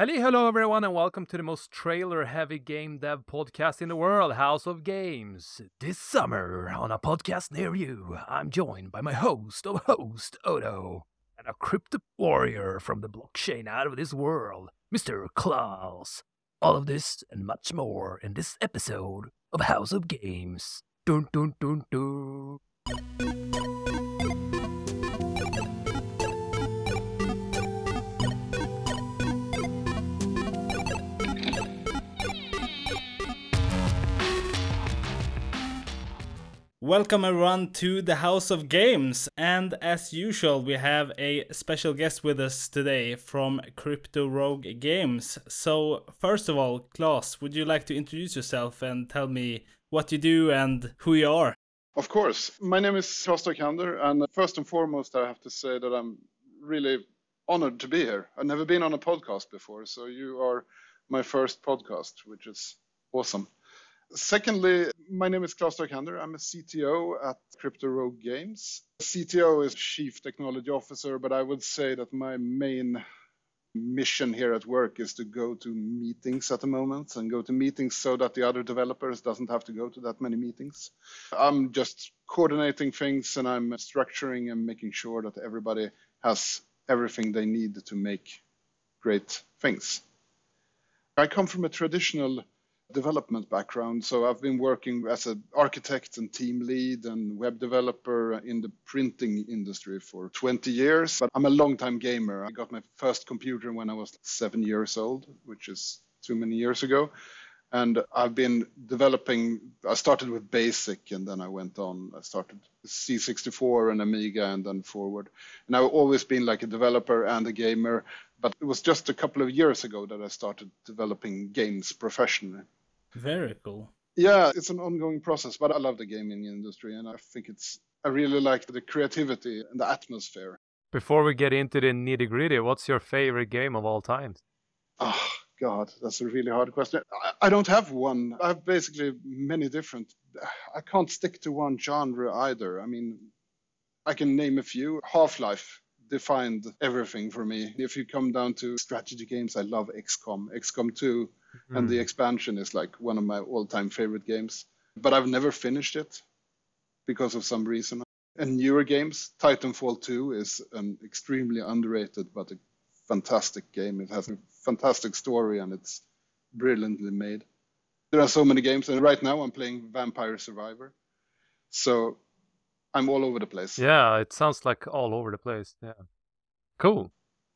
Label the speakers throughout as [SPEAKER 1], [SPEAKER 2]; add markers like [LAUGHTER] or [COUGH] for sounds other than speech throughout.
[SPEAKER 1] Hello, hello, everyone, and welcome to the most trailer heavy game dev podcast in the world, House of Games. This summer, on a podcast near you, I'm joined by my host of host, Otto, and a crypto warrior from the blockchain out of this world, Mr. Klaas. All of this and much more in this episode of House of Games. Dun dun dun dun.
[SPEAKER 2] Welcome everyone to the House of Games, and as usual, we have a special guest with us today from Crypto Rogue Games. So, first of all, Klaas, would you like to introduce yourself and tell me what you do and who you are?
[SPEAKER 3] Of course. My name is Klaas Tojkander, and first and foremost, I have to say that I'm really honored to be here. I've never been on a podcast before, so you are my first podcast, which is awesome. Secondly, my name is Klaas Tojkander. I'm a CTO at Crypto Rogue Games. CTO is Chief Technology Officer, but I would say that my main mission here at work is to go to meetings at the moment and go to meetings so that the other developers doesn't have to go to that many meetings. I'm just coordinating things and I'm structuring and making sure that everybody has everything they need to make great things. I come from a traditional development background. So I've been working as an architect and team lead and web developer in the printing industry for 20 years. But I'm a long-time gamer. I got my first computer when I was seven years old, which is too many years ago. And I've been developing, I started with BASIC and then I went on, I started C64 and Amiga and then forward. And I've always been like a developer and a gamer, but it was just a couple of years ago that I started developing games professionally.
[SPEAKER 2] Very cool.
[SPEAKER 3] Yeah, it's an ongoing process, but I love the gaming industry and I think it's, I really like the creativity and the atmosphere.
[SPEAKER 1] Before we get into the nitty gritty, what's your favorite game of all time?
[SPEAKER 3] Oh, God, that's a really hard question. I, I don't have one. I have basically many different. I can't stick to one genre either. I mean, I can name a few. Half Life defined everything for me. If you come down to strategy games, I love XCOM. XCOM 2 mm. and the hmm. expansion is like one of my all-time favorite games. But I've never finished it because of some reason. And newer games, Titanfall 2 is an extremely underrated but a fantastic game. It has a fantastic story and it's brilliantly made. There are so many games, and right now I'm playing Vampire Survivor. So I'm all over the place.
[SPEAKER 1] Yeah, it sounds like all over the place. Yeah. Cool.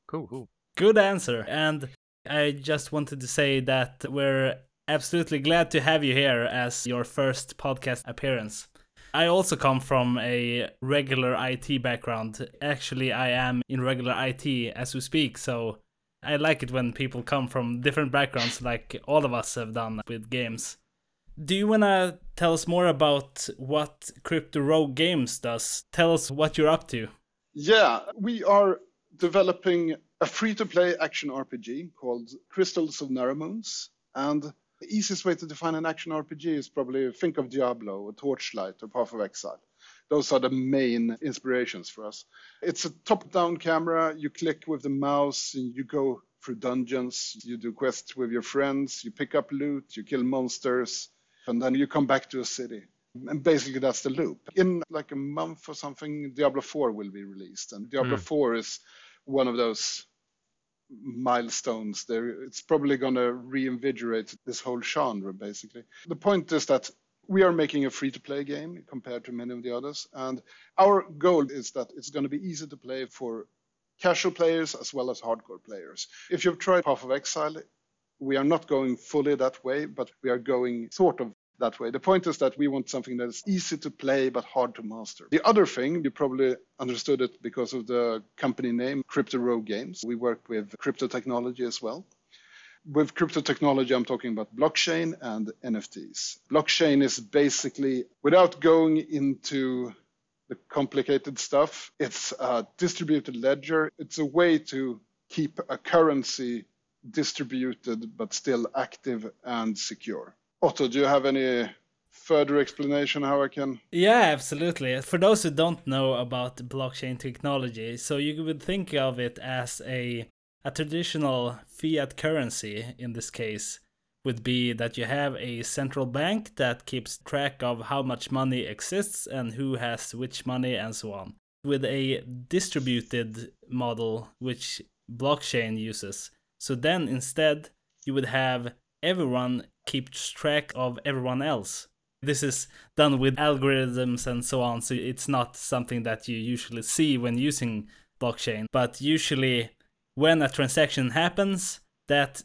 [SPEAKER 1] Cool, cool.
[SPEAKER 2] Good answer. And I just wanted to say that we're absolutely glad to have you here as your first podcast appearance. I also come from a regular IT background. Actually, I am in regular IT as we speak, so I like it when people come from different backgrounds, like all of us have done with games. Do you want to tell us more about what Crypto Rogue Games does? Tell us what you're up to.
[SPEAKER 3] Yeah, we are developing a free to play action RPG called Crystals of Naramunz. And the easiest way to define an action RPG is probably think of Diablo or Torchlight or Path of Exile. Those are the main inspirations for us. It's a top down camera. You click with the mouse and you go through dungeons. You do quests with your friends. You pick up loot. You kill monsters. And then you come back to a city. And basically, that's the loop. In like a month or something, Diablo 4 will be released. And Diablo mm. 4 is one of those milestones there. It's probably going to reinvigorate this whole genre, basically. The point is that we are making a free to play game compared to many of the others. And our goal is that it's going to be easy to play for casual players as well as hardcore players. If you've tried Path of Exile, we are not going fully that way, but we are going sort of that way. The point is that we want something that is easy to play but hard to master. The other thing, you probably understood it because of the company name, Crypto Rogue Games. We work with crypto technology as well. With crypto technology, I'm talking about blockchain and NFTs. Blockchain is basically, without going into the complicated stuff, it's a distributed ledger. It's a way to keep a currency distributed but still active and secure. Otto, do you have any further explanation how I can?
[SPEAKER 2] Yeah, absolutely. For those who don't know about blockchain technology, so you would think of it as a A traditional fiat currency in this case would be that you have a central bank that keeps track of how much money exists and who has which money and so on. With a distributed model, which blockchain uses. So then instead, you would have everyone keeps track of everyone else. This is done with algorithms and so on, so it's not something that you usually see when using blockchain. But usually, when a transaction happens, that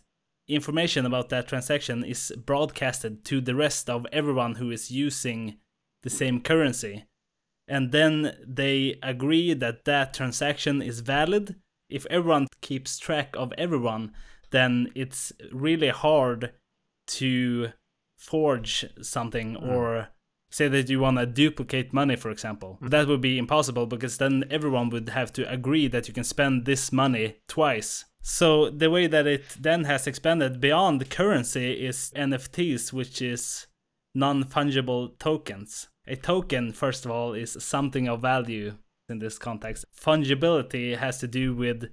[SPEAKER 2] information about that transaction is broadcasted to the rest of everyone who is using the same currency. And then they agree that that transaction is valid. If everyone keeps track of everyone, then it's really hard to forge something mm. or say that you want to duplicate money for example mm. that would be impossible because then everyone would have to agree that you can spend this money twice so the way that it then has expanded beyond the currency is nfts which is non-fungible tokens a token first of all is something of value in this context fungibility has to do with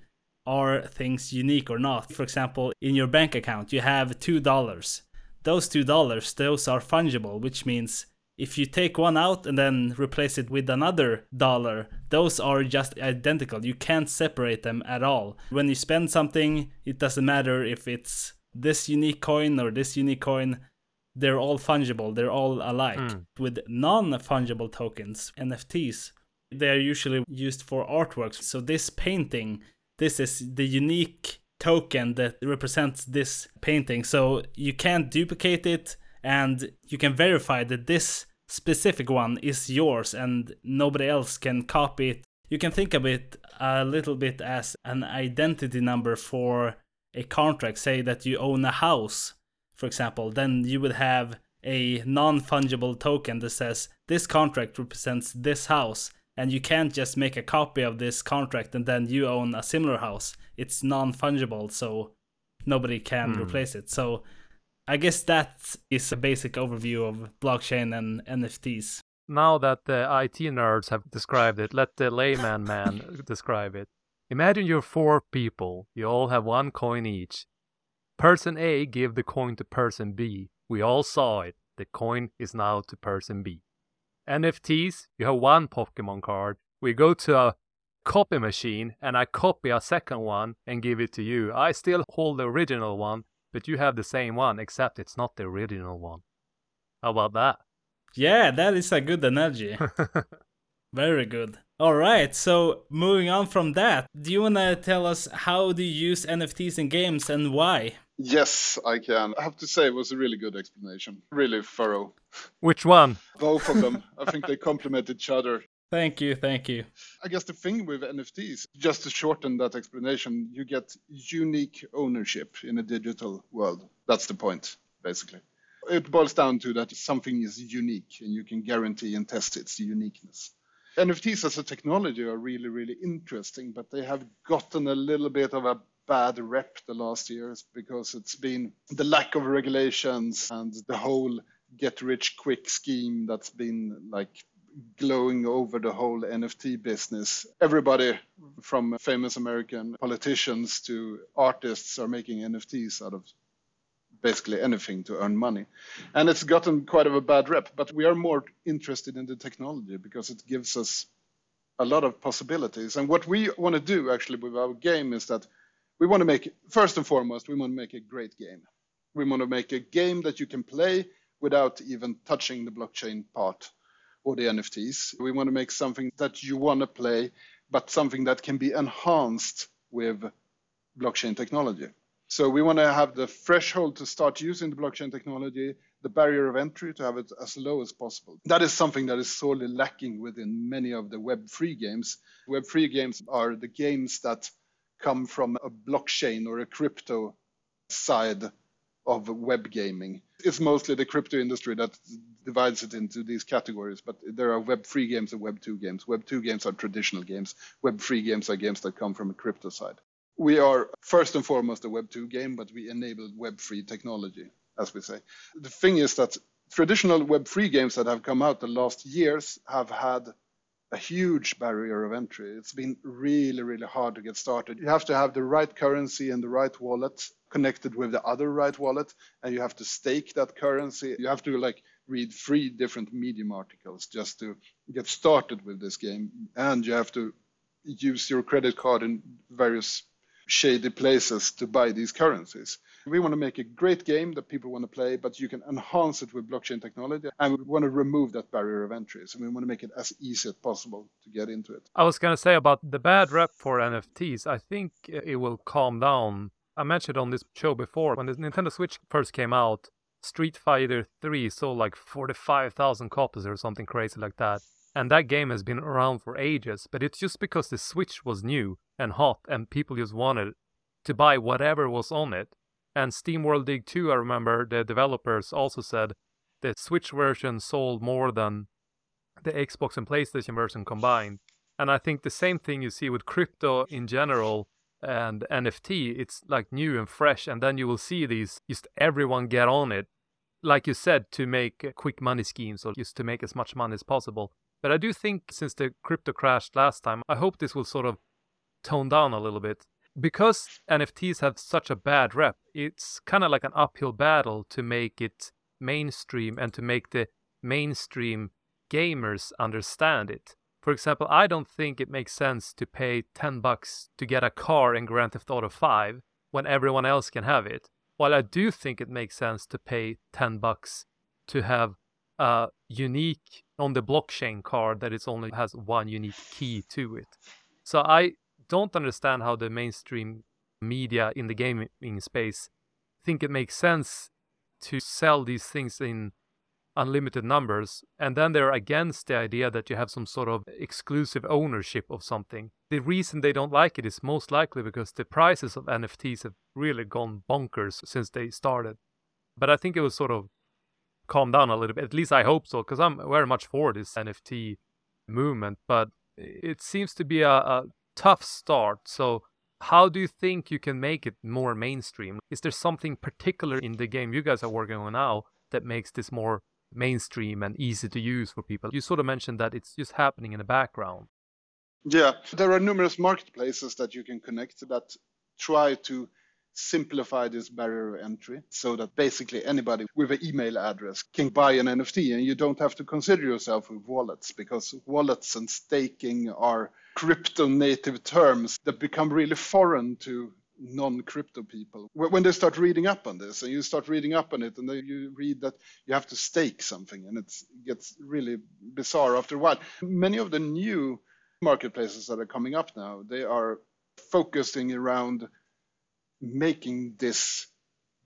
[SPEAKER 2] are things unique or not for example in your bank account you have two dollars those two dollars, those are fungible, which means if you take one out and then replace it with another dollar, those are just identical. You can't separate them at all. When you spend something, it doesn't matter if it's this unique coin or this unique coin, they're all fungible, they're all alike. Mm. With non fungible tokens, NFTs, they're usually used for artworks. So this painting, this is the unique token that represents this painting. So you can't duplicate it and you can verify that this specific one is yours and nobody else can copy it. You can think of it a little bit as an identity number for a contract. Say that you own a house, for example, then you would have a non fungible token that says this contract represents this house and you can't just make a copy of this contract and then you own a similar house. It's non fungible, so nobody can mm. replace it. So I guess that is a basic overview of blockchain and NFTs.
[SPEAKER 1] Now that the IT nerds have described it, let the layman man [LAUGHS] describe it. Imagine you're four people. You all have one coin each. Person A give the coin to person B. We all saw it. The coin is now to person B. NFTs, you have one Pokemon card. We go to a copy machine and I copy a second one and give it to you. I still hold the original one, but you have the same one, except it's not the original one. How about that?
[SPEAKER 2] Yeah, that is a good analogy. [LAUGHS] Very good. All right, so moving on from that, do you want to tell us how do you use NFTs in games and why?
[SPEAKER 3] Yes, I can. I have to say it was a really good explanation. Really thorough.
[SPEAKER 1] Which one?
[SPEAKER 3] Both of them. [LAUGHS] I think they complement each other.
[SPEAKER 2] Thank you, thank you.
[SPEAKER 3] I guess the thing with NFTs, just to shorten that explanation, you get unique ownership in a digital world. That's the point, basically. It boils down to that something is unique and you can guarantee and test its uniqueness. NFTs as a technology are really, really interesting, but they have gotten a little bit of a bad rep the last years because it's been the lack of regulations and the whole get rich quick scheme that's been like glowing over the whole NFT business. Everybody from famous American politicians to artists are making NFTs out of basically anything to earn money. And it's gotten quite of a bad rep, but we are more interested in the technology because it gives us a lot of possibilities. And what we want to do actually with our game is that we want to make, first and foremost, we want to make a great game. We want to make a game that you can play without even touching the blockchain part or the NFTs. We want to make something that you want to play, but something that can be enhanced with blockchain technology. So we want to have the threshold to start using the blockchain technology, the barrier of entry to have it as low as possible. That is something that is sorely lacking within many of the Web3 games. Web3 games are the games that come from a blockchain or a crypto side of web gaming. It's mostly the crypto industry that divides it into these categories, but there are Web3 games and Web2 games. Web2 games are traditional games. Web3 games are games that come from a crypto side. We are first and foremost a Web2 game, but we enable Web3 technology, as we say. The thing is that traditional Web3 games that have come out the last years have had a huge barrier of entry. It's been really, really hard to get started. You have to have the right currency and the right wallet connected with the other right wallet, and you have to stake that currency. You have to like read three different Medium articles just to get started with this game, and you have to use your credit card in various shady places to buy these currencies. We want to make a great game that people want to play, but you can enhance it with blockchain technology. And we want to remove that barrier of entry. So we want to make it as easy as possible to get into it.
[SPEAKER 1] I was going to say about the bad rep for NFTs, I think it will calm down. I mentioned on this show before when the Nintendo Switch first came out, Street Fighter 3 sold like 45,000 copies or something crazy like that. And that game has been around for ages, but it's just because the Switch was new and hot and people just wanted to buy whatever was on it. And SteamWorld Dig 2, I remember the developers also said the Switch version sold more than the Xbox and PlayStation version combined. And I think the same thing you see with crypto in general and NFT, it's like new and fresh. And then you will see these, just everyone get on it, like you said, to make quick money schemes or just to make as much money as possible. But I do think since the crypto crashed last time, I hope this will sort of tone down a little bit. Because NFTs have such a bad rep, it's kind of like an uphill battle to make it mainstream and to make the mainstream gamers understand it. For example, I don't think it makes sense to pay 10 bucks to get a car in Grand Theft Auto 5 when everyone else can have it. While I do think it makes sense to pay 10 bucks to have a unique on the blockchain card that it only has one unique key to it. So I don't understand how the mainstream media in the gaming space think it makes sense to sell these things in unlimited numbers and then they're against the idea that you have some sort of exclusive ownership of something. The reason they don't like it is most likely because the prices of NFTs have really gone bonkers since they started. But I think it was sort of calm down a little bit. At least I hope so, because I'm very much for this NFT movement. But it seems to be a, a tough start. So, how do you think you can make it more mainstream? Is there something particular in the game you guys are working on now that makes this more mainstream and easy to use for people? You sort of mentioned that it's just happening in the background.
[SPEAKER 3] Yeah, there are numerous marketplaces that you can connect that try to simplify this barrier of entry so that basically anybody with an email address can buy an NFT and you don't have to consider yourself with wallets because wallets and staking are crypto native terms that become really foreign to non-crypto people. When they start reading up on this and you start reading up on it and then you read that you have to stake something and it gets really bizarre after a while. Many of the new marketplaces that are coming up now they are focusing around making this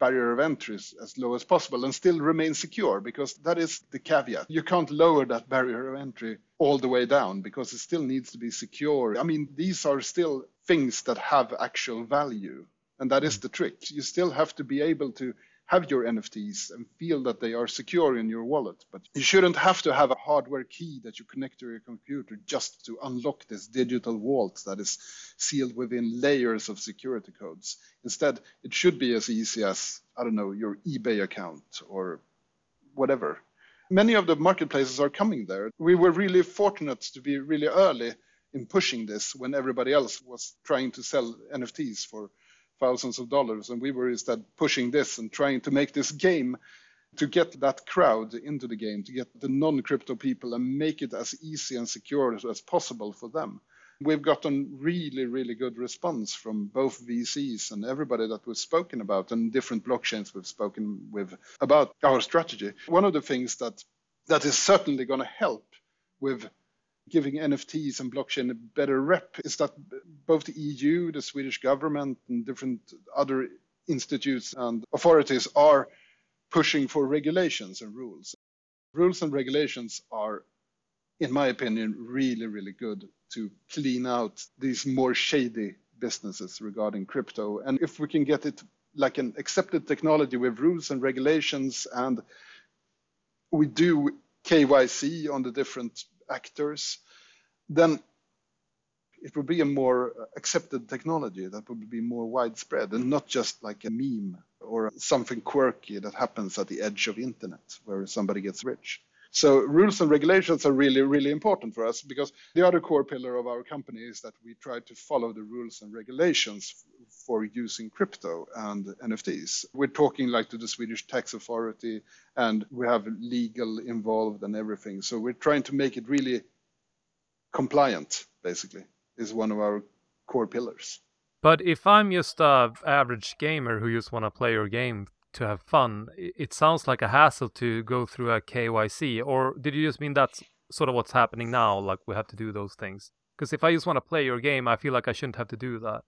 [SPEAKER 3] barrier of entry as low as possible and still remain secure because that is the caveat. You can't lower that barrier of entry all the way down because it still needs to be secure. I mean, these are still things that have actual value. And that is the trick. You still have to be able to have your NFTs and feel that they are secure in your wallet. But you shouldn't have to have a hardware key that you connect to your computer just to unlock this digital vault that is sealed within layers of security codes. Instead, it should be as easy as, I don't know, your eBay account or whatever. Many of the marketplaces are coming there. We were really fortunate to be really early in pushing this when everybody else was trying to sell NFTs for thousands of dollars. And we were instead pushing this and trying to make this game to get that crowd into the game, to get the non crypto people and make it as easy and secure as possible for them. We've gotten really, really good response from both VCs and everybody that we've spoken about and different blockchains we've spoken with about our strategy. One of the things that that is certainly going to help with giving NFTs and blockchain a better rep is that both the EU, the Swedish government, and different other institutes and authorities are pushing for regulations and rules. Rules and regulations are, in my opinion, really, really good to clean out these more shady businesses regarding crypto. And if we can get it like an accepted technology with rules and regulations, and we do KYC on the different actors, then it would be a more accepted technology that would be more widespread and not just like a meme or something quirky that happens at the edge of internet where somebody gets rich. So rules and regulations are really, really important for us because the other core pillar of our company is that we try to follow the rules and regulations for using crypto and NFTs. We're talking like to the Swedish tax authority and we have legal involved and everything. So we're trying to make it really compliant, basically, is one of our core pillars.
[SPEAKER 1] But if I'm just a average gamer who just want to play your game to have fun, it sounds like a hassle to go through a KYC. Or did you just mean that's sort of what's happening now? Like we have to do those things? Because if I just want to play your game, I feel like I shouldn't have to do that.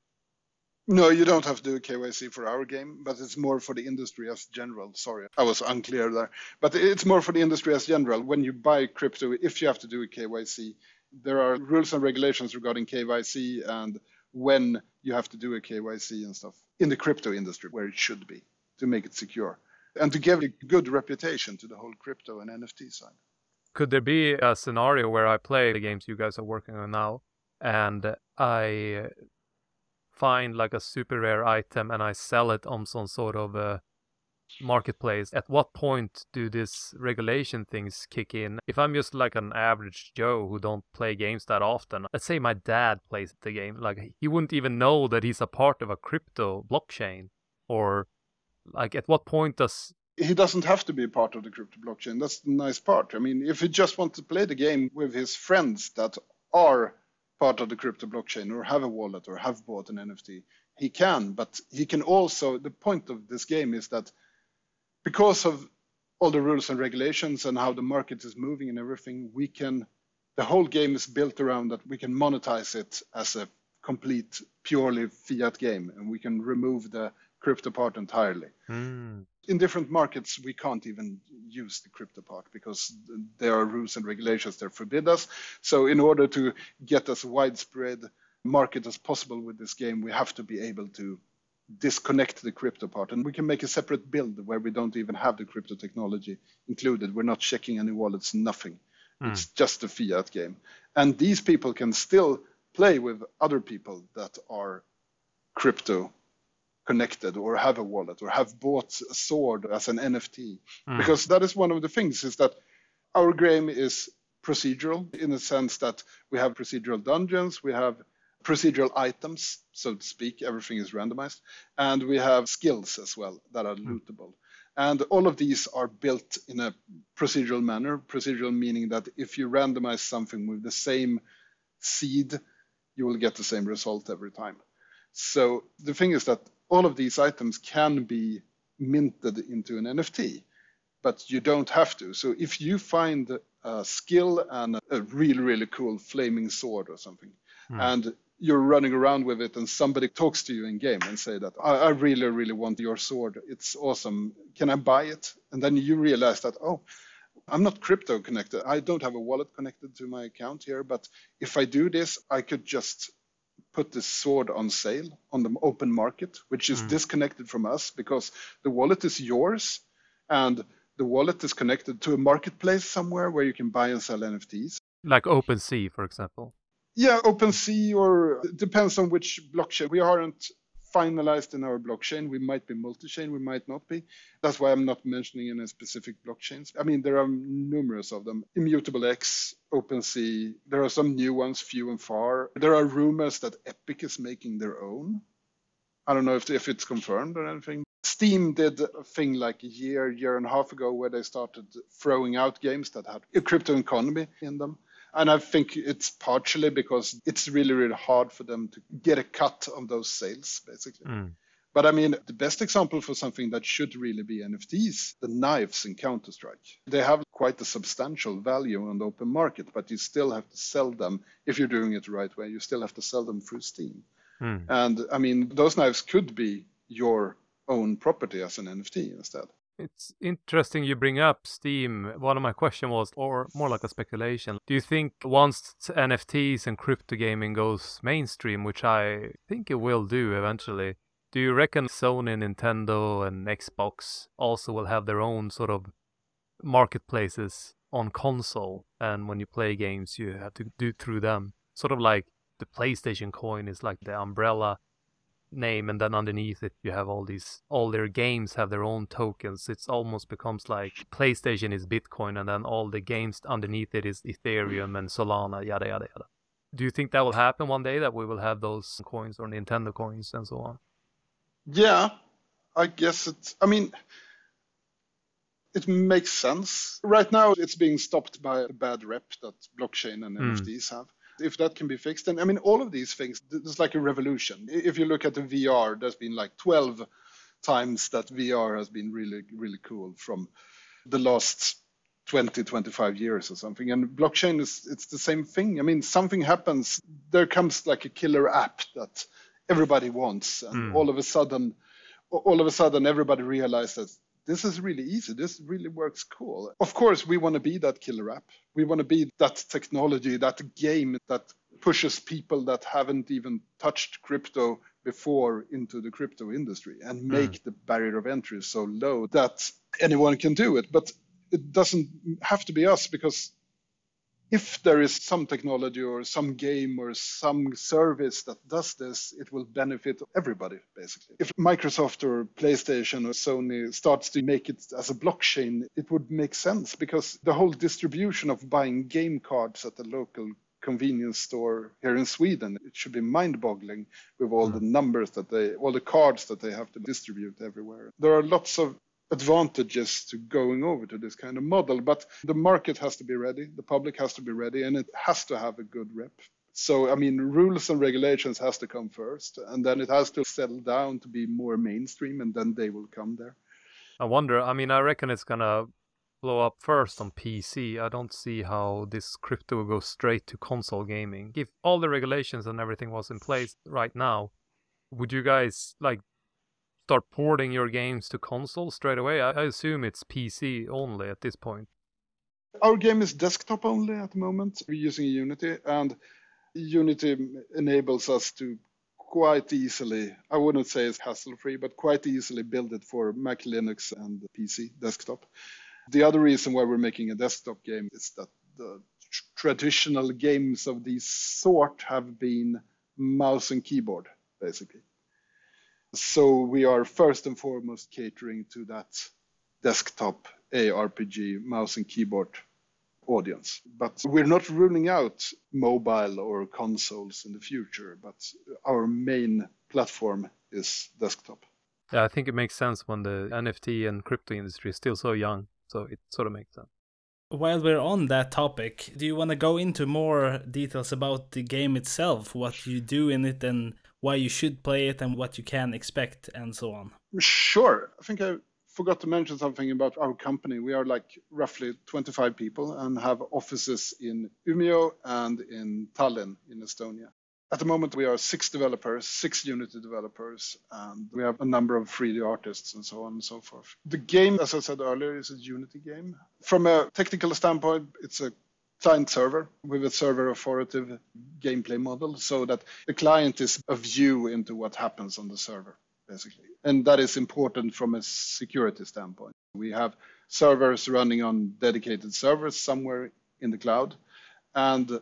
[SPEAKER 3] No, you don't have to do KYC for our game, but it's more for the industry as general. Sorry, I was unclear there. But it's more for the industry as general. When you buy crypto, if you have to do a KYC, there are rules and regulations regarding KYC and when you have to do a KYC and stuff in the crypto industry where it should be to make it secure and to give a good reputation to the whole crypto and NFT side.
[SPEAKER 1] Could there be a scenario where I play the games you guys are working on now and I find like a super rare item and I sell it on some sort of a marketplace, at what point do these regulation things kick in? If I'm just like an average Joe who don't play games that often, let's say my dad plays the game, like he wouldn't even know that he's a part of a crypto blockchain, or like at what point does
[SPEAKER 3] he doesn't have to be a part of the crypto blockchain. That's the nice part. I mean, if he just wants to play the game with his friends that are part of the crypto blockchain or have a wallet or have bought an NFT, he can. But he can also, the point of this game is that because of all the rules and regulations and how the market is moving and everything, we can, the whole game is built around that we can monetize it as a complete, purely fiat game and we can remove the crypto part entirely.
[SPEAKER 1] Mm.
[SPEAKER 3] In different markets, we can't even use the crypto part because there are rules and regulations that forbid us. So, in order to get as widespread market as possible with this game, we have to be able to disconnect the crypto part and we can make a separate build where we don't even have the crypto technology included. We're not checking any wallets, nothing. Mm. It's just a fiat game. And these people can still play with other people that are crypto connected or have a wallet or have bought a sword as an NFT. Mm. Because that is one of the things is that our game is procedural in the sense that we have procedural dungeons, we have procedural items, so to speak, everything is randomized, and we have skills as well that are hmm. lootable. And all of these are built in a procedural manner. Procedural meaning that if you randomize something with the same seed, you will get the same result every time. So the thing is that all of these items can be minted into an NFT, but you don't have to. So if you find a skill and a really, really cool flaming sword or something, mm. and you're running around with it and somebody talks to you in game and say that I, I, really really want your sword it's awesome can i buy it and then you realize that oh i'm not crypto connected i don't have a wallet connected to my account here but if i do this i could just put this sword on sale on the open market which is mm. disconnected from us because the wallet is yours and the wallet is connected to a marketplace somewhere where you can buy and sell nfts
[SPEAKER 1] like OpenSea, for example
[SPEAKER 3] yeah, OpenSea or depends on which blockchain. We aren't finalized in our blockchain. We might be multi-chain, we might not be. That's why I'm not mentioning any specific blockchains. I mean, there are numerous of them. Immutable X, OpenSea. There are some new ones, few and far. There are rumors that Epic is making their own. I don't know if, if it's confirmed or anything. Steam did a thing like a year, year and a half ago where they started throwing out games that had a crypto economy in them. And I think it's partially because it's really, really hard for them to get a cut of those sales, basically. Mm. But I mean, the best example for something that should really be NFTs, the knives in Counter Strike. They have quite a substantial value on the open market, but you still have to sell them if you're doing it the right way. You still have to sell them through Steam. Mm. And I mean, those knives could be your own property as an NFT instead.
[SPEAKER 1] It's interesting you bring up Steam. One of my question was, or more like a speculation. Do you think once NFTs and crypto gaming goes mainstream, which I think it will do eventually, do you reckon Sony, Nintendo, and Xbox also will have their own sort of marketplaces on console? And when you play games, you have to do through them. Sort of like the PlayStation coin is like the umbrella name and then underneath it you have all these all their games have their own tokens. It's almost becomes like playstation is bitcoin and then all the games underneath it is ethereum and solana yada yada yada. Do you think that will happen one day that we will have those coins or nintendo coins and so on?
[SPEAKER 3] Yeah i guess it's i mean it makes sense. Right now it's being stopped by a bad rep that blockchain and
[SPEAKER 1] Mm.
[SPEAKER 3] nfts have if that can be fixed. And i mean all of these things there's like a revolution. If you look at the vr there's been like 12 times that vr has been really really cool from the last 20 25 years or something. And blockchain is it's the same thing. I mean something happens there comes like a killer app that everybody wants. And
[SPEAKER 1] Mm.
[SPEAKER 3] all of a sudden all of a sudden everybody realizes this is really easy. This really works cool. Of course, we want to be that killer app. We want to be that technology, that game that pushes people that haven't even touched crypto before into the crypto industry and mm. make the barrier of entry so low that anyone can do it. But it doesn't have to be us because if there is some technology or some game or some service that does this, it will benefit everybody, basically. If Microsoft or PlayStation or Sony starts to make it as a blockchain, it would make sense because the whole distribution of buying game cards at the local convenience store here in Sweden, it should be mind-boggling with all the hmm. numbers that they, all the cards that they have to distribute everywhere. There are lots of advantages to going over to this kind of model, but the market has to be ready, the public has to be ready, and it has to have a good rep. So, I mean, rules and regulations has to come first, and then it has to settle down to be more mainstream, and then they will come there.
[SPEAKER 1] I wonder. I mean, I reckon it's gonna blow up first on PC. I don't see how this crypto will go straight to console gaming. If all the regulations and everything was in place right now, would you guys like start porting your games to console straight away? I, I assume it's PC only at this point.
[SPEAKER 3] Our game is desktop only at the moment. We're using Unity, and Unity enables us to quite easily, I wouldn't say it's hassle free, but quite easily build it for Mac, Linux, and PC desktop. The other reason why we're making a desktop game is that the tr- traditional games of this sort have been mouse and keyboard, basically. So we are first and foremost catering to that desktop ARPG mouse and keyboard audience. But we're not ruling out mobile or consoles in the future, but our main platform is desktop.
[SPEAKER 1] Yeah, I think it makes sense when the NFT and crypto industry is still so young. So it sort of makes sense.
[SPEAKER 2] While we're on that topic, do you want to go into more details about the game itself, what you do in it, and why you should play it, and what you can expect, and so on?
[SPEAKER 3] Sure. I think I forgot to mention something about our company. We are like roughly 25 people and have offices in Umeå and in Tallinn in Estonia. At the moment, we are six developers, six Unity developers, and we have a number of 3D artists and so on and so forth. The game, as I said earlier, is a Unity game. From a technical standpoint, it's a client server with a server authoritative gameplay model so that the client is a view into what happens on the server basically. And that is important from a security standpoint. We have servers running on dedicated servers somewhere in the cloud and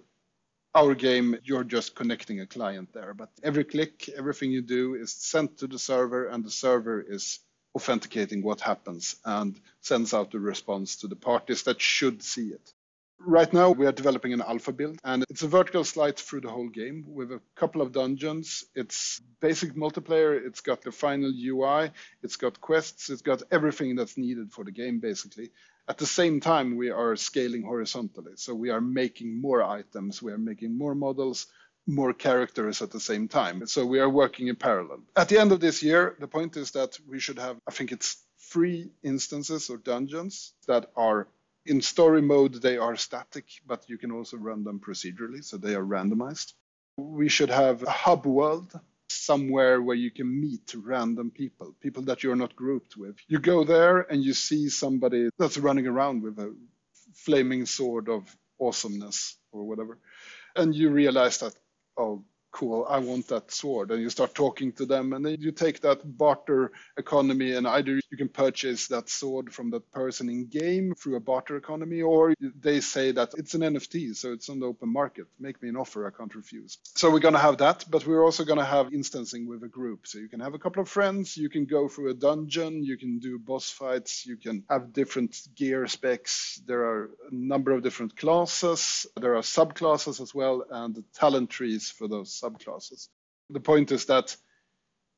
[SPEAKER 3] our game you're just connecting a client there. But every click everything you do is sent to the server and the server is authenticating what happens and sends out the response to the parties that should see it Right now, we are developing an alpha build, and it's a vertical slice through the whole game with a couple of dungeons. It's basic multiplayer, it's got the final UI, it's got quests, it's got everything that's needed for the game, basically. At the same time, we are scaling horizontally. So we are making more items, we are making more models, more characters at the same time. So we are working in parallel. At the end of this year, the point is that we should have, I think it's three instances or dungeons that are in story mode, they are static, but you can also run them procedurally, so they are randomized. We should have a hub world somewhere where you can meet random people, people that you're not grouped with. You go there and you see somebody that's running around with a flaming sword of awesomeness or whatever. And you realize that, oh, cool, I want that sword. And you start talking to them, and then you take that barter economy, and either you can purchase that sword from that person in game through a barter economy, or they say that it's an NFT, so it's on the open market. Make me an offer, I can't refuse. So we're going to have that, but we're also going to have instancing with a group. So you can have a couple of friends, you can go through a dungeon, you can do boss fights, you can have different gear specs. There are a number of different classes, there are subclasses as well, and talent trees for those subclasses. The point is that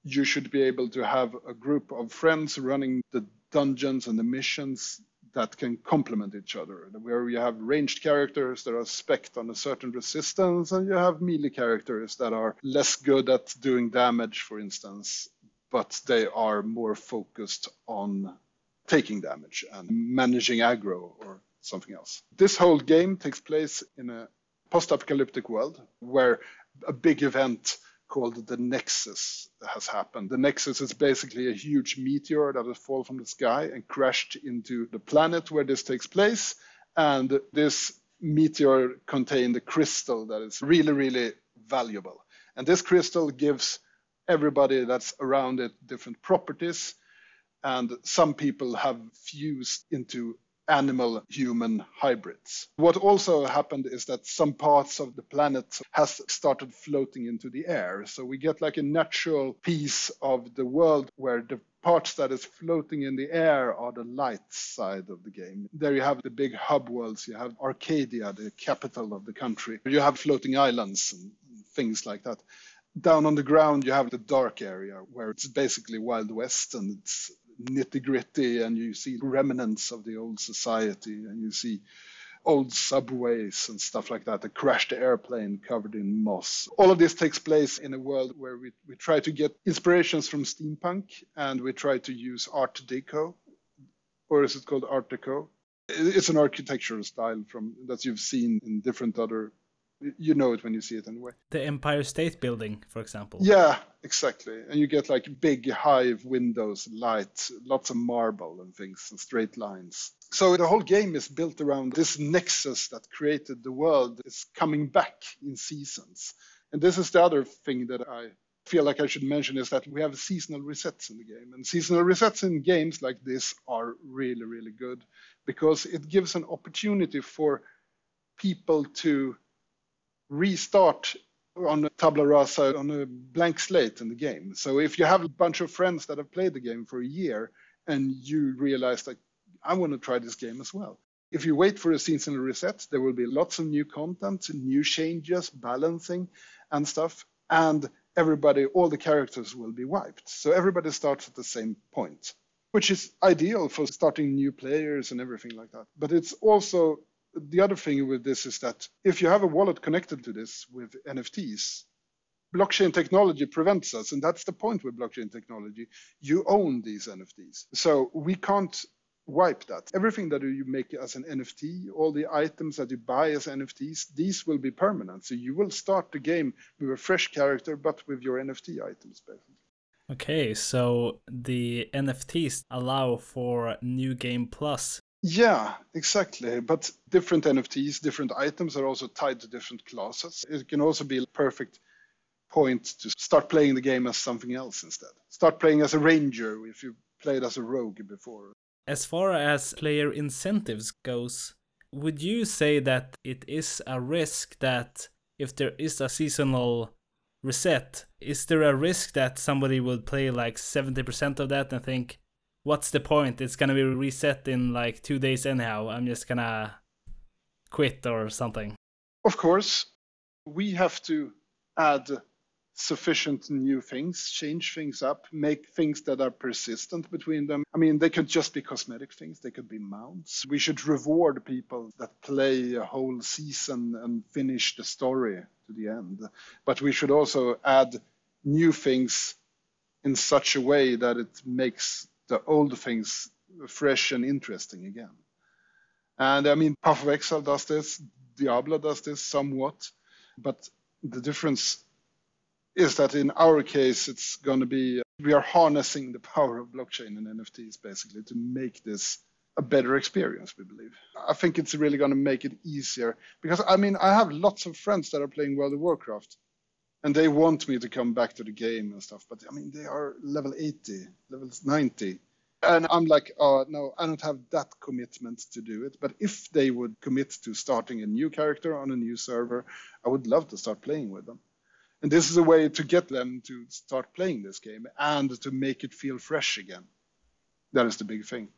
[SPEAKER 3] you should be able to have a group of friends running the dungeons and the missions that can complement each other. Where you have ranged characters that are spec'd on a certain resistance, and you have melee characters that are less good at doing damage, for instance, but they are more focused on taking damage and managing aggro or something else. This whole game takes place in a post apocalyptic world where a big event called the Nexus has happened. The Nexus is basically a huge meteor that has fallen from the sky and crashed into the planet where this takes place. And this meteor contained a crystal that is really, really valuable. And this crystal gives everybody that's around it different properties. And some people have fused into animal human hybrids. What also happened is that some parts of the planet has started floating into the air. So we get like a natural piece of the world where the parts that is floating in the air are the light side of the game. There you have the big hub worlds. You have Arcadia, the capital of the country. You have floating islands and things like that. Down on the ground, you have the dark area where it's basically Wild West and it's nitty gritty and you see remnants of the old society and you see old subways and stuff like that, a crashed airplane covered in moss. All of this takes place in a world where we, we try to get inspirations from steampunk and we try to use Art Deco, or is it called Art Deco? It's an architectural style from that you've seen in different other you know it when you see it anyway.
[SPEAKER 2] The Empire State Building, for example.
[SPEAKER 3] Yeah, exactly. And you get like big hive windows, light, lots of marble and things, and straight lines. So the whole game is built around this nexus that created the world is coming back in seasons. And this is the other thing that I feel like I should mention is that we have seasonal resets in the game. And seasonal resets in games like this are really, really good because it gives an opportunity for people to restart on tabla rasa on a blank slate in the game. So if you have a bunch of friends that have played the game for a year and you realize that I want to try this game as well. If you wait for a seasonal reset, there will be lots of new content, new changes, balancing and stuff. And everybody, all the characters will be wiped. So everybody starts at the same point, which is ideal for starting new players and everything like that. But it's also the other thing with this is that if you have a wallet connected to this with NFTs, blockchain technology prevents us. And that's the point with blockchain technology. You own these NFTs. So we can't wipe that. Everything that you make as an NFT, all the items that you buy as NFTs, these will be permanent. So you will start the game with a fresh character, but with your NFT items, basically.
[SPEAKER 2] Okay, so the NFTs allow for New Game Plus
[SPEAKER 3] yeah, exactly. But different NFTs, different items are also tied to different classes. It can also be a perfect point to start playing the game as something else instead. Start playing as a ranger if you played as a rogue before.
[SPEAKER 2] As far as player incentives goes, would you say that it is a risk that if there is a seasonal reset, is there a risk that somebody would play like 70% of that and think, what's the point? It's gonna be reset in like two days anyhow. I'm just gonna quit or something.
[SPEAKER 3] Of course, we have to add sufficient new things, change things up, make things that are persistent between them. I mean, they could just be cosmetic things, they could be mounts. We should reward people that play a whole season and finish the story to the end. But we should also add new things in such a way that it makes the old things fresh and interesting again. And I mean, Path of Exile does this, Diablo does this somewhat, but the difference is that in our case, it's going to be we are harnessing the power of blockchain and NFTs basically to make this a better experience, we believe. I think it's really going to make it easier because I mean, I have lots of friends that are playing World of Warcraft and they want me to come back to the game and stuff. But I mean, they are level 80, level 90, And I'm like, oh, no, I don't have that commitment to do it. But if they would commit to starting a new character on a new server, I would love to start playing with them. And this is a way to get them to start playing this game and to make it feel fresh again. That is the big thing.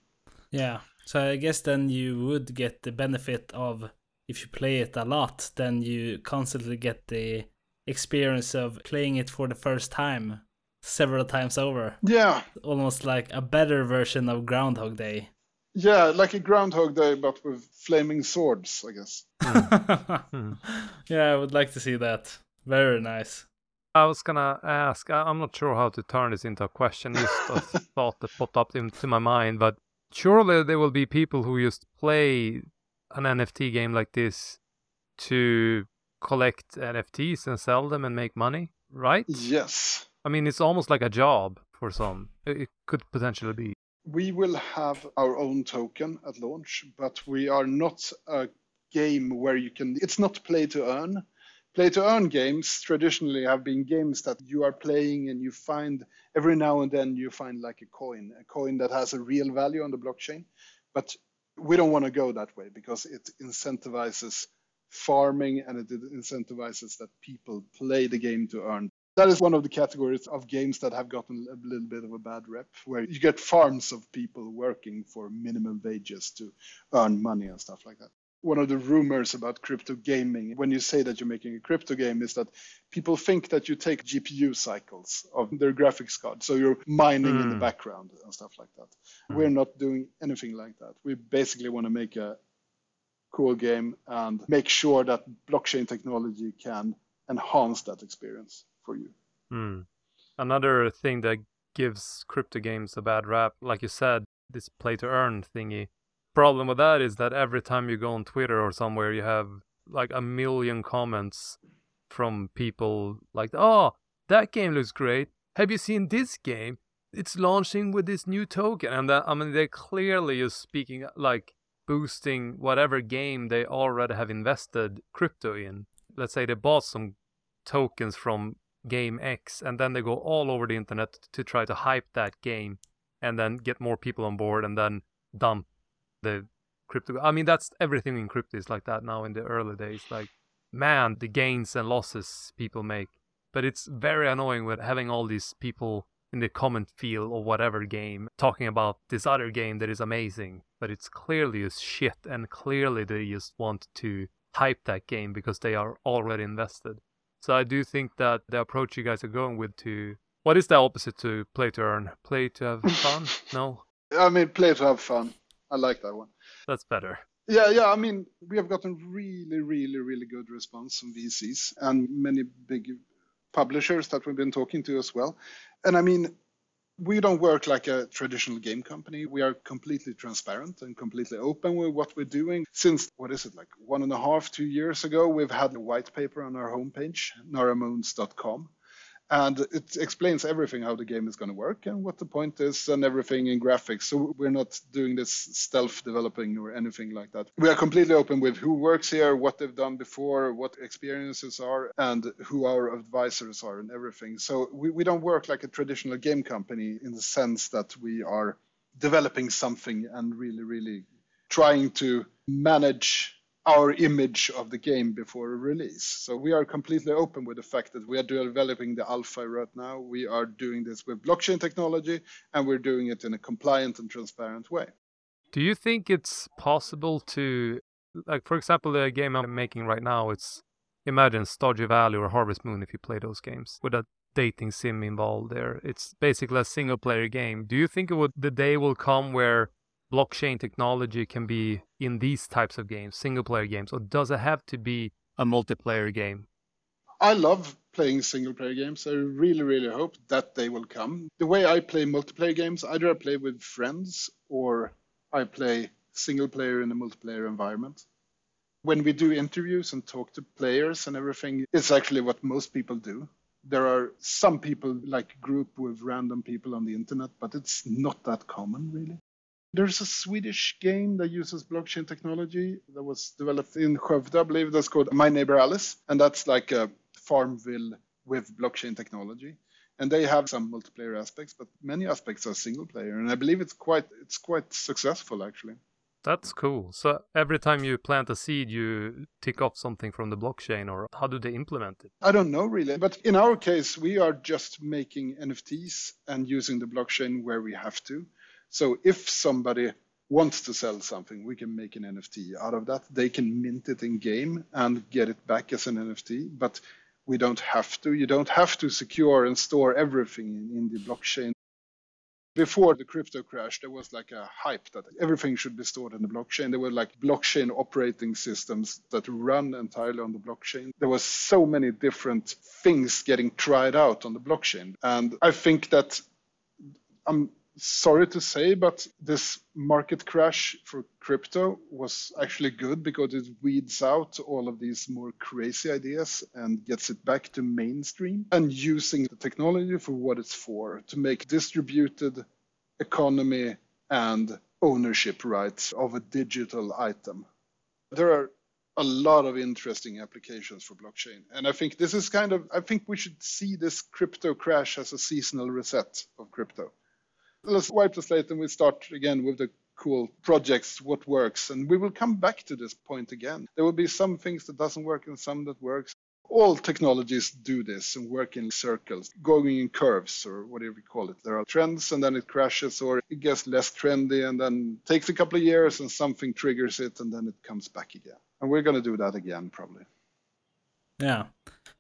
[SPEAKER 2] Yeah. So I guess then you would get the benefit of if you play it a lot, then you constantly get the experience of playing it for the first time several times over.
[SPEAKER 3] Yeah.
[SPEAKER 2] Almost like a better version of Groundhog Day.
[SPEAKER 3] Yeah, like a Groundhog Day, but with flaming swords, I guess.
[SPEAKER 2] Mm. [LAUGHS] yeah, I would like to see that. Very nice.
[SPEAKER 1] I was gonna ask. I'm not sure how to turn this into a question. Just a [LAUGHS] thought that popped up into my mind, but surely there will be people who just play an NFT game like this to collect NFTs and sell them and make money, right?
[SPEAKER 3] Yes.
[SPEAKER 1] I mean, it's almost like a job for some. It could potentially be.
[SPEAKER 3] We will have our own token at launch, but we are not a game where you can, it's not play to earn. Play to earn games traditionally have been games that you are playing and you find every now and then you find like a coin, a coin that has a real value on the blockchain. But we don't want to go that way because it incentivizes farming and it incentivizes that people play the game to earn. That is one of the categories of games that have gotten a little bit of a bad rep, where you get farms of people working for minimum wages to earn money and stuff like that. One of the rumors about crypto gaming, when you say that you're making a crypto game, is that people think that you take GPU cycles of their graphics card. So you're mining mm. in the hmm. background and stuff like that. Mm. We're not doing anything like that. We basically want to make a cool game and make sure that blockchain technology can enhance that experience for you.
[SPEAKER 1] Mm. Another thing that gives crypto games a bad rap, like you said, this play to earn thingy. Problem with that is that every time you go on Twitter or somewhere, you have like a million comments from people like, "Oh, that game looks great. Have you seen this game? It's launching with this new token." And that, I mean, they're clearly just speaking like boosting whatever game they already have invested crypto in. Let's say they bought some tokens from game X and then they go all over the internet to try to hype that game and then get more people on board and then dump the crypto. I mean, that's everything in crypto is like that now in the early days. Like, man, the gains and losses people make. But it's very annoying with having all these people in the comment field or whatever game talking about this other game that is amazing, but it's clearly is shit and clearly they just want to hype that game because they are already invested. So I do think that the approach you guys are going with to what is the opposite to play to earn? Play to have [LAUGHS] fun? no.
[SPEAKER 3] I mean, play to have fun. I like that one.
[SPEAKER 1] That's better.
[SPEAKER 3] Yeah, yeah. I mean, we have gotten really, really, really good response from VCs and many big publishers that we've been talking to as well. And I mean, we don't work like a traditional game company. We are completely transparent and completely open with what we're doing. Since, what is it, like one and a half, two years ago, we've had a white paper on our homepage, naramunz.com and it explains everything how the game is going to work and what the point is and everything in graphics. So we're not doing this stealth developing or anything like that. We are completely open with who works here what they've done before what experiences are and who our advisors are and everything. So we, we don't work like a traditional game company in the sense that we are developing something and really really trying to manage our image of the game before release. So we are completely open with the fact that we are developing the alpha right now. We are doing this with blockchain technology and we're doing it in a compliant and transparent way.
[SPEAKER 1] Do you think it's possible to, like, for example, the game I'm making right now, it's imagine Stardew Valley or Harvest Moon if you play those games with a dating sim involved there. It's basically a single player game. Do you think it would, the day will come where blockchain technology can be in these types of games, single player games, or does it have to be a multiplayer game?
[SPEAKER 3] I love playing single player games. I really, really hope that they will come. The way I play multiplayer games, either I play with friends or I play single player in a multiplayer environment. When we do interviews and talk to players and everything, it's actually what most people do. There are some people like group with random people on the internet, but it's not that common really. There's a Swedish game that uses blockchain technology that was developed in Skövde, I believe that's called My Neighbor Alice. And that's like a Farmville with blockchain technology. and they have some multiplayer aspects, but many aspects are single player, and I believe it's quite it's quite successful actually.
[SPEAKER 1] That's cool. So every time you plant a seed, you tick off something from the blockchain, or how do they implement it?
[SPEAKER 3] I don't know really, but in our case, we are just making NFTs and using the blockchain where we have to. So if somebody wants to sell something, we can make an NFT out of that. They can mint it in game and get it back as an NFT, but we don't have to. You don't have to secure and store everything in, in the blockchain before the crypto crash, there was like a hype that everything should be stored in the blockchain. There were like blockchain operating systems that run entirely on the blockchain. There was so many different things getting tried out on the blockchain. And I think that I'm sorry to say, but this market crash for crypto was actually good because it weeds out all of these more crazy ideas and gets it back to mainstream and using the technology for what it's for to make distributed economy and ownership rights of a digital item. There are a lot of interesting applications for blockchain. And I think this is kind of, I think we should see this crypto crash as a seasonal reset of crypto let's wipe the slate and we start again with the cool projects, what works. And we will come back to this point again. There will be some things that doesn't work and some that works. All technologies do this and work in circles, going in curves or whatever you call it. There are trends and then it crashes or it gets less trendy and then takes a couple of years and something triggers it and then it comes back again. And we're going to do that again probably.
[SPEAKER 2] Yeah.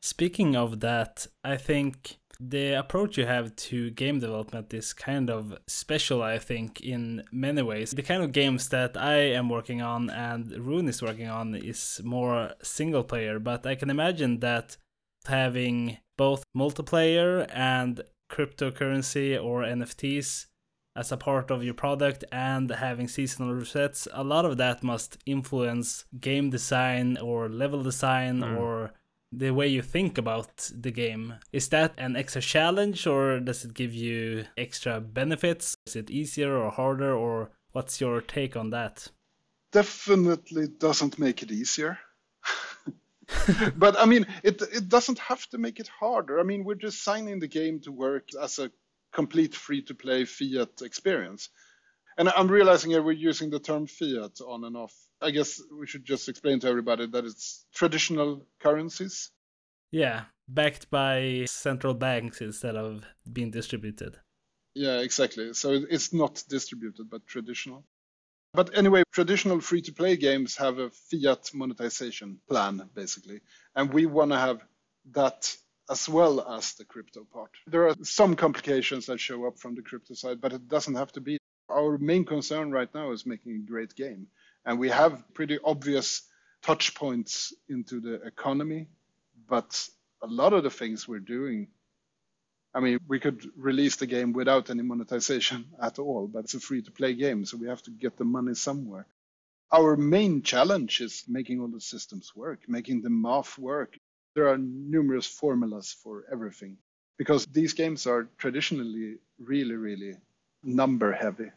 [SPEAKER 2] Speaking of that, I think the approach you have to game development is kind of special, I think, in many ways. The kind of games that I am working on and Rune is working on is more single player, but I can imagine that having both multiplayer and cryptocurrency or NFTs as a part of your product and having seasonal resets, a lot of that must influence game design or level design mm. or the way you think about the game. Is that an extra challenge or does it give you extra benefits? Is it easier or harder or what's your take on that?
[SPEAKER 3] Definitely doesn't make it easier. [LAUGHS] but I mean, it it doesn't have to make it harder. I mean, we're designing the game to work as a complete free-to-play fiat experience. And I'm realizing here we're using the term fiat on and off I guess we should just explain to everybody that it's traditional currencies.
[SPEAKER 2] Yeah, backed by central banks instead of being distributed.
[SPEAKER 3] Yeah, exactly. So it's not distributed, but traditional. But anyway, traditional free to play games have a fiat monetization plan, basically. And we want to have that as well as the crypto part. There are some complications that show up from the crypto side, but it doesn't have to be. Our main concern right now is making a great game. And we have pretty obvious touch points into the economy, but a lot of the things we're doing, I mean, we could release the game without any monetization [LAUGHS] at all, but it's a free to play game, so we have to get the money somewhere. Our main challenge is making all the systems work, making the math work. There are numerous formulas for everything because these games are traditionally really, really number heavy.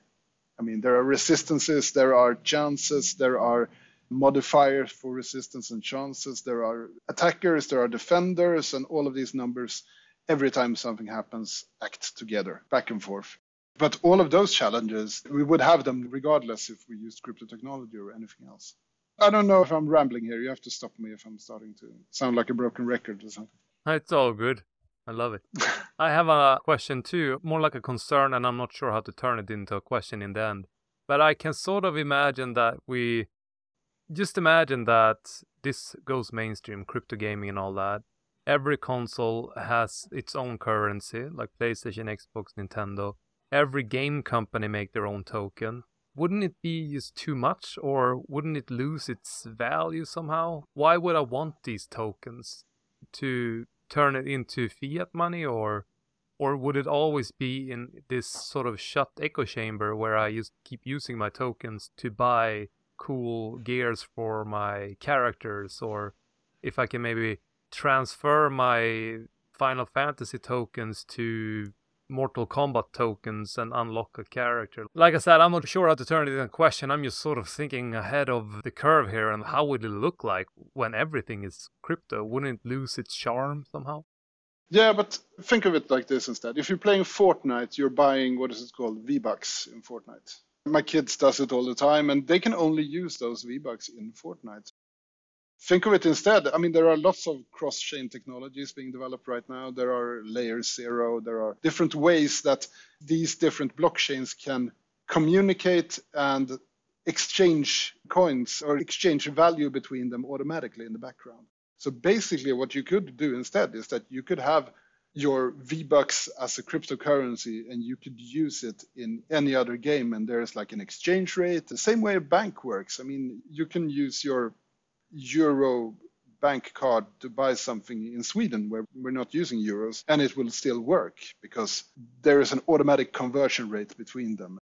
[SPEAKER 3] I mean, there are resistances, there are chances, there are modifiers for resistance and chances, there are attackers, there are defenders, and all of these numbers, every time something happens, act together, back and forth. But all of those challenges, we would have them regardless if we used crypto technology or anything else. I don't know if I'm rambling here. You have to stop me if I'm starting to sound like a broken record or something.
[SPEAKER 1] It's all good. I love it. [LAUGHS] I have a question too, more like a concern, and I'm not sure how to turn it into a question in the end. But I can sort of imagine that we just imagine that this goes mainstream, crypto gaming and all that. Every console has its own currency, like PlayStation, Xbox, Nintendo. Every game company make their own token. Wouldn't it be just too much, or wouldn't it lose its value somehow? Why would I want these tokens to turn it into fiat money or or would it always be in this sort of shut echo chamber where I just keep using my tokens to buy cool gears for my characters? Or if I can maybe transfer my Final Fantasy tokens to Mortal Kombat tokens and unlock a character. Like I said, I'm not sure how to turn it into a question. I'm just sort of thinking ahead of the curve here and how would it look like when everything is crypto? Wouldn't it lose its charm somehow?
[SPEAKER 3] Yeah, but think of it like this instead. If you're playing Fortnite, you're buying what is it called V-Bucks in Fortnite. My kids does it all the time, and they can only use those V-Bucks in Fortnite. Think of it instead. I mean, there are lots of cross-chain technologies being developed right now. There are layer zero. There are different ways that these different blockchains can communicate and exchange coins or exchange value between them automatically in the background. So basically, what you could do instead is that you could have your V-Bucks as a cryptocurrency and you could use it in any other game. And there's like an exchange rate, the same way a bank works. I mean, you can use your Euro bank card to buy something in Sweden where we're not using euros and it will still work because there is an automatic conversion rate between them.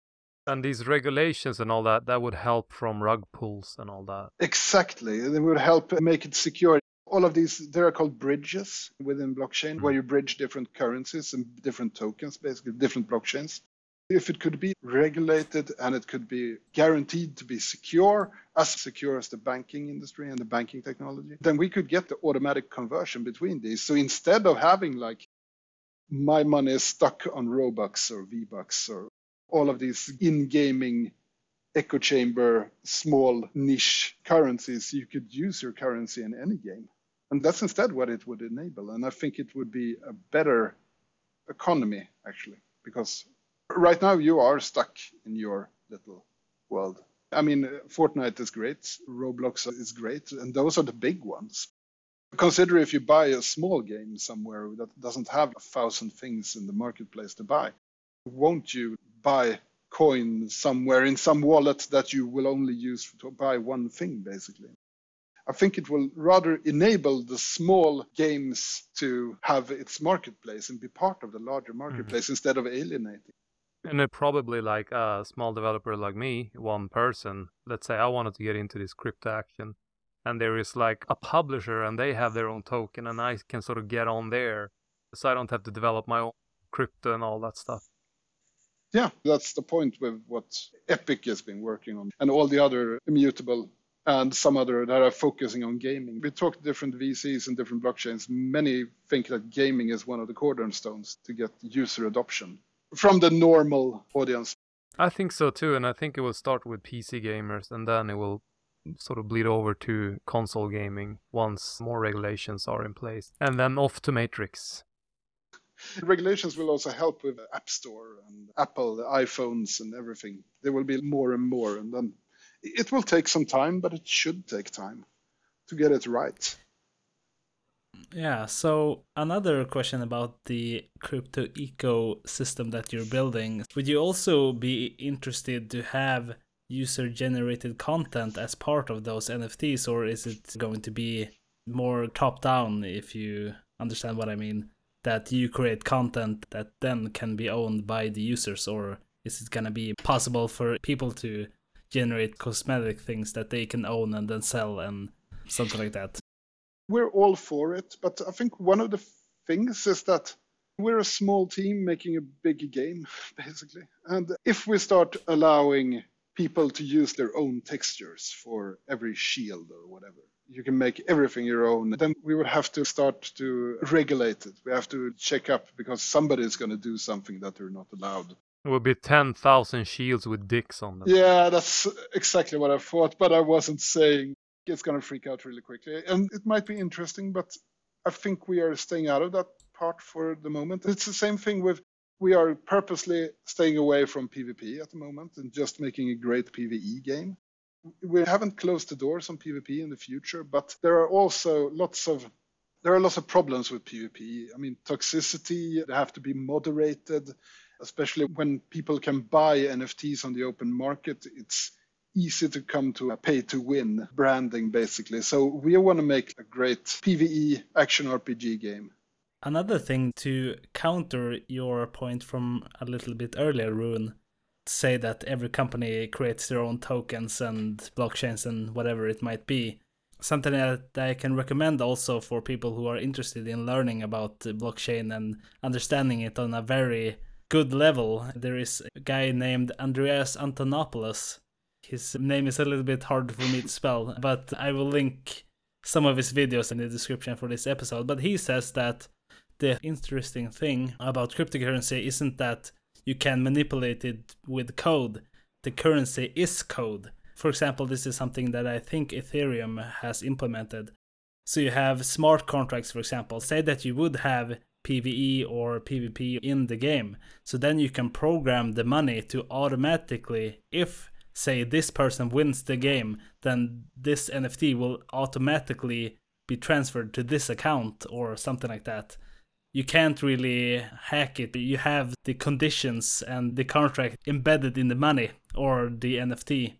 [SPEAKER 1] And these regulations and all that, that would help from rug pulls and all that.
[SPEAKER 3] Exactly. It would help make it secure. All of these, they are called bridges within blockchain, where you bridge different currencies and different tokens, basically different blockchains. If it could be regulated and it could be guaranteed to be secure, as secure as the banking industry and the banking technology, then we could get the automatic conversion between these. So instead of having like my money is stuck on Robux or V-Bucks or all of these in-gaming echo chamber small niche currencies, you could use your currency in any game. And that's instead what it would enable. And I think it would be a better economy, actually, because right now you are stuck in your little world. I mean, Fortnite is great, Roblox is great, and those are the big ones. Consider if you buy a small game somewhere that doesn't have a thousand things in the marketplace to buy, won't you buy coin somewhere in some wallet that you will only use to buy one thing, basically? I think it will rather enable the small games to have its marketplace and be part of the larger marketplace mm-hmm. instead of alienating.
[SPEAKER 1] And it probably like a small developer like me, one person, let's say I wanted to get into this crypto action and there is like a publisher and they have their own token and I can sort of get on there so I don't have to develop my own crypto and all that stuff.
[SPEAKER 3] Yeah, that's the point with what Epic has been working on and all the other immutable and some other that are focusing on gaming. We talked to different VCs and different blockchains. Many think that gaming is one of the cornerstones to get user adoption from the normal audience.
[SPEAKER 1] I think so too, and I think it will start with PC gamers and then it will sort of bleed over to console gaming once more regulations are in place. And then off to Matrix.
[SPEAKER 3] Regulations will also help with the App Store and Apple, iPhones, and everything. There will be more and more, and then it will take some time, but it should take time to get it right.
[SPEAKER 2] Yeah, so another question about the crypto ecosystem that you're building. Would you also be interested to have user generated content as part of those NFTs, or is it going to be more top down, if you understand what I mean? That you create content that then can be owned by the users, or is it going to be possible for people to generate cosmetic things that they can own and then sell and something like that?
[SPEAKER 3] We're all for it, but I think one of the things is that we're a small team making a big game, [LAUGHS] basically. And if we start allowing people to use their own textures for every shield or whatever. You can make everything your own. Then we would have to start to regulate it. We have to check up because somebody is going to do something that they're not allowed.
[SPEAKER 1] It would be 10,000 shields with dicks on them.
[SPEAKER 3] Yeah, that's exactly what I thought, but I wasn't saying it's going to freak out really quickly. And it might be interesting, but I think we are staying out of that part for the moment. It's the same thing with we are purposely staying away from PvP at the moment and just making a great PvE game. We haven't closed the doors on PvP in the future, but there are also lots of there are lots of problems with PvP. I mean, toxicity they have to be moderated, especially when people can buy NFTs on the open market. It's easy to come to a pay to win branding basically. So we want to make a great PvE action RPG game.
[SPEAKER 2] Another thing to counter your point from a little bit earlier, Rune, say that every company creates their own tokens and blockchains and whatever it might be. Something that I can recommend also for people who are interested in learning about blockchain and understanding it on a very good level. There is a guy named Andreas Antonopoulos. His name is a little bit hard for me to spell, but I will link some of his videos in the description for this episode. But he says that the interesting thing about cryptocurrency isn't that you can manipulate it with code. The currency is code. For example, this is something that I think Ethereum has implemented. So you have smart contracts, for example. Say that you would have PvE or PvP in the game. So then you can program the money to automatically, if say this person wins the game, then this NFT will automatically be transferred to this account or something like that. You can't really hack it. You have the conditions and the contract embedded in the money or the NFT.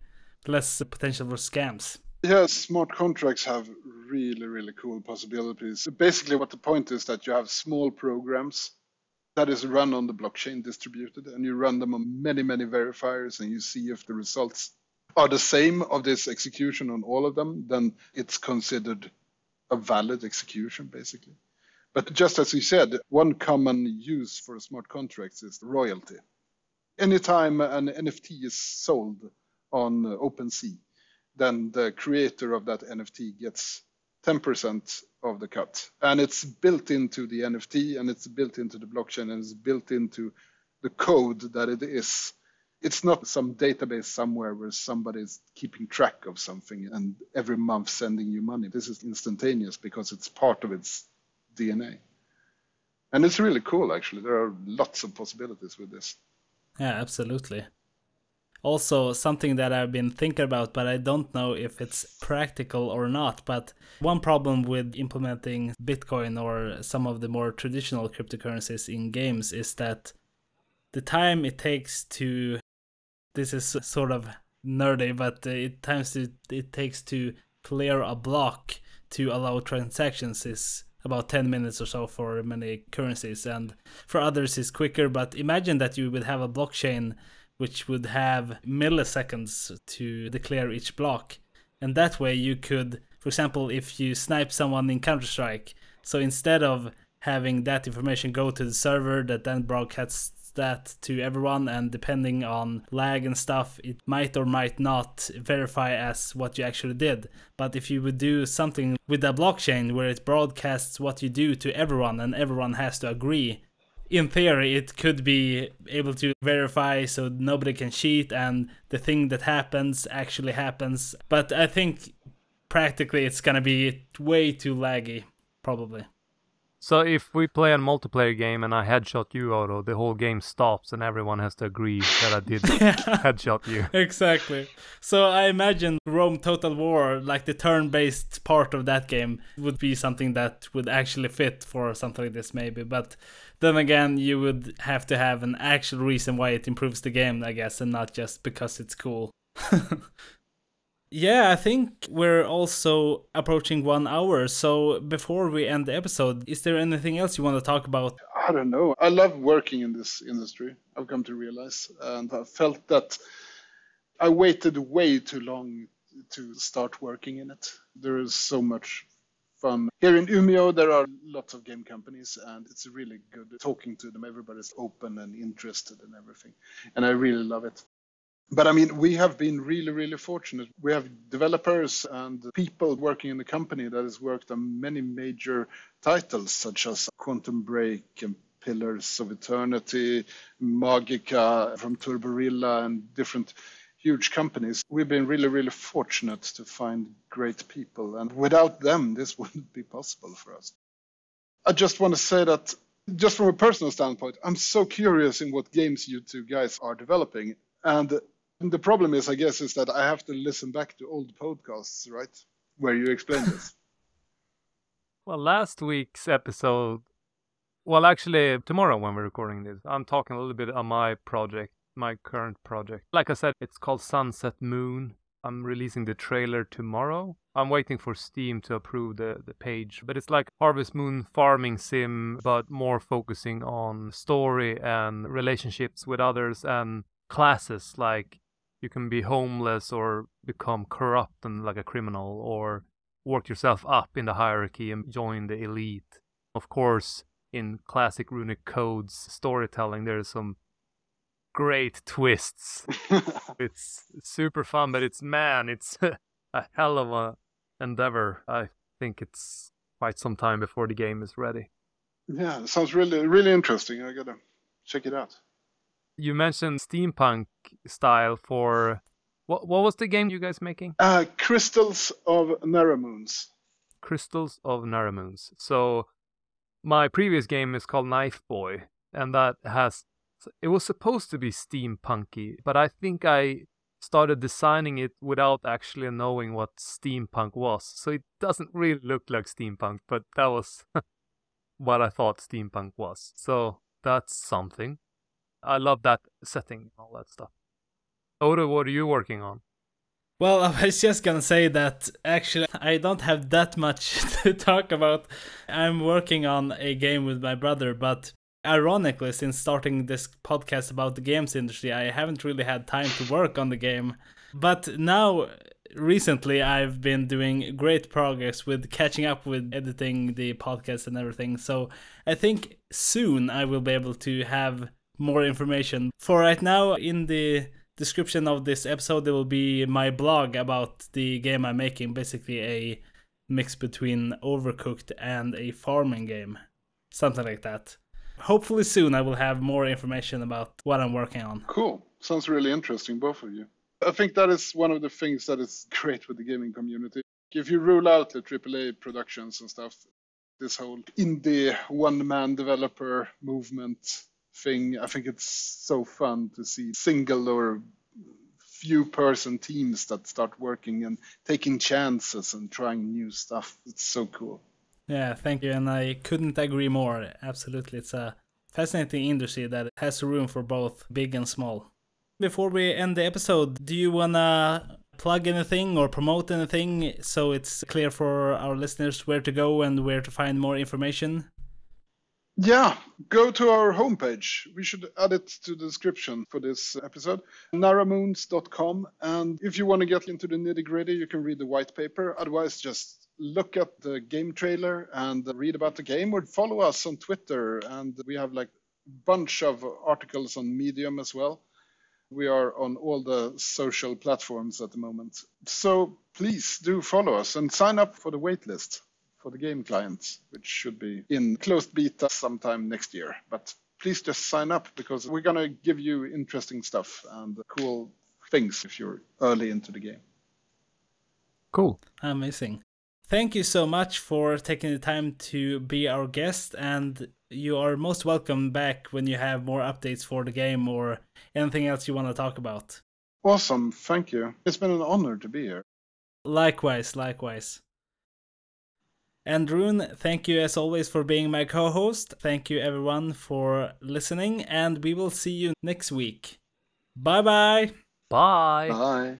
[SPEAKER 2] Less potential for scams.
[SPEAKER 3] Yeah, smart contracts have really, really cool possibilities. Basically, what the point is that you have small programs that is run on the blockchain distributed, and you run them on many, many verifiers, and you see if the results are the same of this execution on all of them, then it's considered a valid execution, basically. But just as you said, one common use for smart contracts is royalty. Anytime an NFT is sold on OpenSea, then the creator of that NFT gets 10% of the cut. And it's built into the NFT and it's built into the blockchain and it's built into the code that it is. It's not some database somewhere where somebody's keeping track of something and every month sending you money. This is instantaneous because it's part of its DNA. And it's really cool, actually. There are lots of possibilities with this.
[SPEAKER 2] Yeah, absolutely also something that I've been thinking about, but I don't know if it's practical or not. But one problem with implementing Bitcoin or some of the more traditional cryptocurrencies in games is that the time it takes to this is sort of nerdy, but it times to, it takes to clear a block to allow transactions is about 10 minutes or so for many currencies and for others is quicker but imagine that you would have a blockchain which would have milliseconds to declare each block. And that way you could, for example, if you snipe someone in Counter Strike, so instead of having that information go to the server that then broadcasts that to everyone and depending on lag and stuff it might or might not verify as what you actually did but if you would do something with a blockchain where it broadcasts what you do to everyone and everyone has to agree in theory it could be able to verify so nobody can cheat and the thing that happens actually happens. But i think practically it's going to be way too laggy probably
[SPEAKER 1] so if we play a multiplayer game and I headshot you, Otto, the whole game stops and everyone has to agree that I did [LAUGHS] headshot you.
[SPEAKER 2] Exactly. So I imagine Rome Total War, like the turn-based part of that game, would be something that would actually fit for something like this, maybe. But then again, you would have to have an actual reason why it improves the game, I guess, and not just because it's cool. [LAUGHS] yeah, I think we're also approaching one hour. So before we end the episode, is there anything else you want to talk about?
[SPEAKER 3] I don't know. I love working in this industry. I've come to realize, and I felt that I waited way too long to start working in it. There is so much fun. Here in Umeå, there are lots of game companies, and it's really good talking to them. Everybody's open and interested in everything, and I really love it. But I mean, we have been really, really fortunate. We have developers and people working in the company that has worked on many major titles, such as Quantum Break and Pillars of Eternity, Magicka from Turborilla, and different huge companies. We've been really, really fortunate to find great people, and without them, this [LAUGHS] wouldn't be possible for us. I just want to say that, just from a personal standpoint, I'm so curious in what games you two guys are developing. And the problem is, I guess, is that I have to listen back to old podcasts, right? Where you explain this. [LAUGHS]
[SPEAKER 1] well, last week's episode, well, actually, tomorrow when we're recording this, I'm talking a little bit on my project my current project. Like I said, it's called Sunset Moon. I'm releasing the trailer tomorrow. I'm waiting for Steam to approve the, the page, but it's like Harvest Moon farming sim, but more focusing on story and relationships with others and classes. Like you can be homeless or become corrupt and like a criminal, or work yourself up in the hierarchy and join the elite. Of course, in classic runic codes storytelling, there's some great twists. [LAUGHS] it's super fun, but it's man, it's [LAUGHS] a hell of a endeavor. I think it's quite some time before the game is ready.
[SPEAKER 3] Yeah, sounds really really interesting. I gotta check it out.
[SPEAKER 1] You mentioned steampunk style for what? What was the game you guys making?
[SPEAKER 3] Uh, Crystals of Naramunz.
[SPEAKER 1] Crystals of Naramunz. So my previous game is called KnifeBoy, and that has it was supposed to be steampunky, but I think I started designing it without actually knowing what steampunk was. So it doesn't really look like steampunk, but that was [LAUGHS] what I thought steampunk was. So that's something. I love that setting and all that stuff. Otto, what are you working on?
[SPEAKER 2] Well, [LAUGHS] I was just gonna say that actually I don't have that much [LAUGHS] to talk about. I'm working on a game with my brother, but ironically, since starting this podcast about the games industry, I haven't really had time to work on the game. But now, recently, I've been doing great progress with catching up with editing the podcast and everything. So I think soon I will be able to have more information. For right now, in the description of this episode, there will be my blog about the game I'm making, basically a mix between Overcooked and a farming game. Something like that. Hopefully soon I will have more information about what I'm working on.
[SPEAKER 3] Cool. Sounds really interesting, both of you. I think that is one of the things that is [LAUGHS] great with the gaming community. If you rule out the AAA productions and stuff, this whole indie one man developer movement thing, I think it's so fun to see single or few person teams that start working and taking chances and trying new stuff. It's so cool.
[SPEAKER 2] Yeah, thank you. And I couldn't agree more. Absolutely. It's a fascinating industry that has room for both big and small. Before we end the episode, do you want to plug anything or promote anything so it's clear for our listeners where to go and where to find more information?
[SPEAKER 3] Yeah, go to our homepage. We should add it to the description for this episode, naramunz.com. And if you want to get into the nitty gritty, you can read the white paper. Otherwise, just look at the game trailer and read about the game or follow us on Twitter. And we have like a bunch of articles on Medium as well. We are on all the social platforms at the moment. So please do follow us and sign up for the waitlist for the game clients, which should be in closed beta sometime next year. But please just sign up because we're going to give you interesting stuff and cool things if you're early into the game.
[SPEAKER 1] Cool.
[SPEAKER 2] Amazing. Thank you so much for taking the time to be our guest, and you are most welcome back when you have more updates for the game or anything else you want to talk about.
[SPEAKER 3] Awesome, thank you. It's been an honor to be here.
[SPEAKER 2] Likewise, likewise. And Rune, thank you as always for being my co host. Thank you everyone for listening, and we will see you next week. Bye-bye.
[SPEAKER 1] Bye.
[SPEAKER 3] Bye.